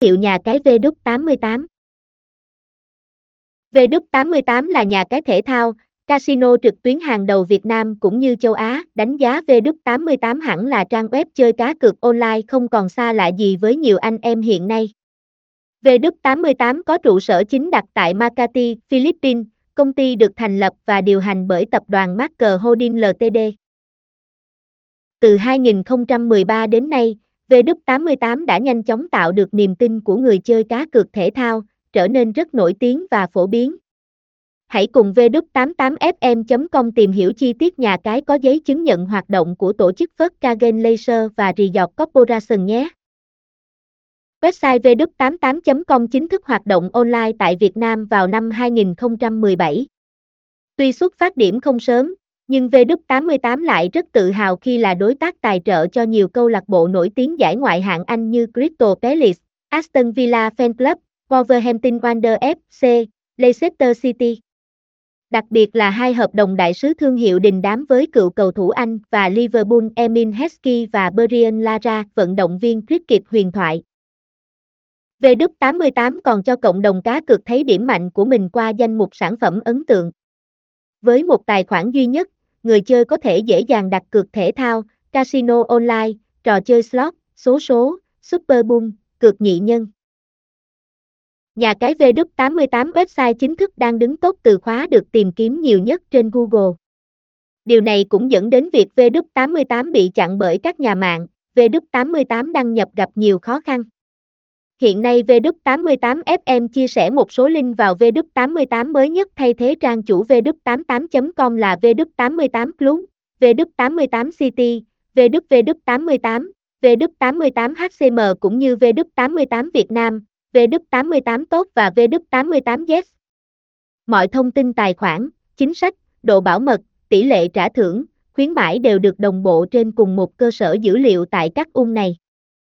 hiệu nhà cái V88. V88 là nhà cái thể thao, casino trực tuyến hàng đầu Việt Nam cũng như châu Á, đánh giá V88 hẳn là trang web chơi cá cược online không còn xa lạ gì với nhiều anh em hiện nay. V88 có trụ sở chính đặt tại Makati, Philippines, công ty được thành lập và điều hành bởi tập đoàn Marker Holding Ltd. Từ 2013 đến nay, V88 đã nhanh chóng tạo được niềm tin của người chơi cá cược thể thao, trở nên rất nổi tiếng và phổ biến. Hãy cùng v88fm.com tìm hiểu chi tiết nhà cái có giấy chứng nhận hoạt động của tổ chức First Kagen Laser và Resort Corporation nhé. Website v88.com chính thức hoạt động online tại Việt Nam vào năm 2017. Tuy xuất phát điểm không sớm, nhưng V88 lại rất tự hào khi là đối tác tài trợ cho nhiều câu lạc bộ nổi tiếng giải ngoại hạng Anh như Crystal Palace, Aston Villa Fan Club, Wolverhampton Wanderers FC, Leicester City. Đặc biệt là hai hợp đồng đại sứ thương hiệu đình đám với cựu cầu thủ Anh và Liverpool Emin Heskey và Brian Lara, vận động viên cricket huyền thoại. V88 còn cho cộng đồng cá cược thấy điểm mạnh của mình qua danh mục sản phẩm ấn tượng. Với một tài khoản duy nhất, người chơi có thể dễ dàng đặt cược thể thao, casino online, trò chơi slot, số số, super boom, cược nhị nhân. Nhà cái V88 website chính thức đang đứng top từ khóa được tìm kiếm nhiều nhất trên Google. Điều này cũng dẫn đến việc V88 bị chặn bởi các nhà mạng, V88 đăng nhập gặp nhiều khó khăn. Hiện nay V88FM chia sẻ một số link vào V88 mới nhất thay thế trang chủ V88.com là V88 Club, V88 City, V88, V88 HCM cũng như V88 Việt Nam, V88 tốt và V88 Yes. Mọi thông tin tài khoản, chính sách, độ bảo mật, tỷ lệ trả thưởng, khuyến mãi đều được đồng bộ trên cùng một cơ sở dữ liệu tại các ung này.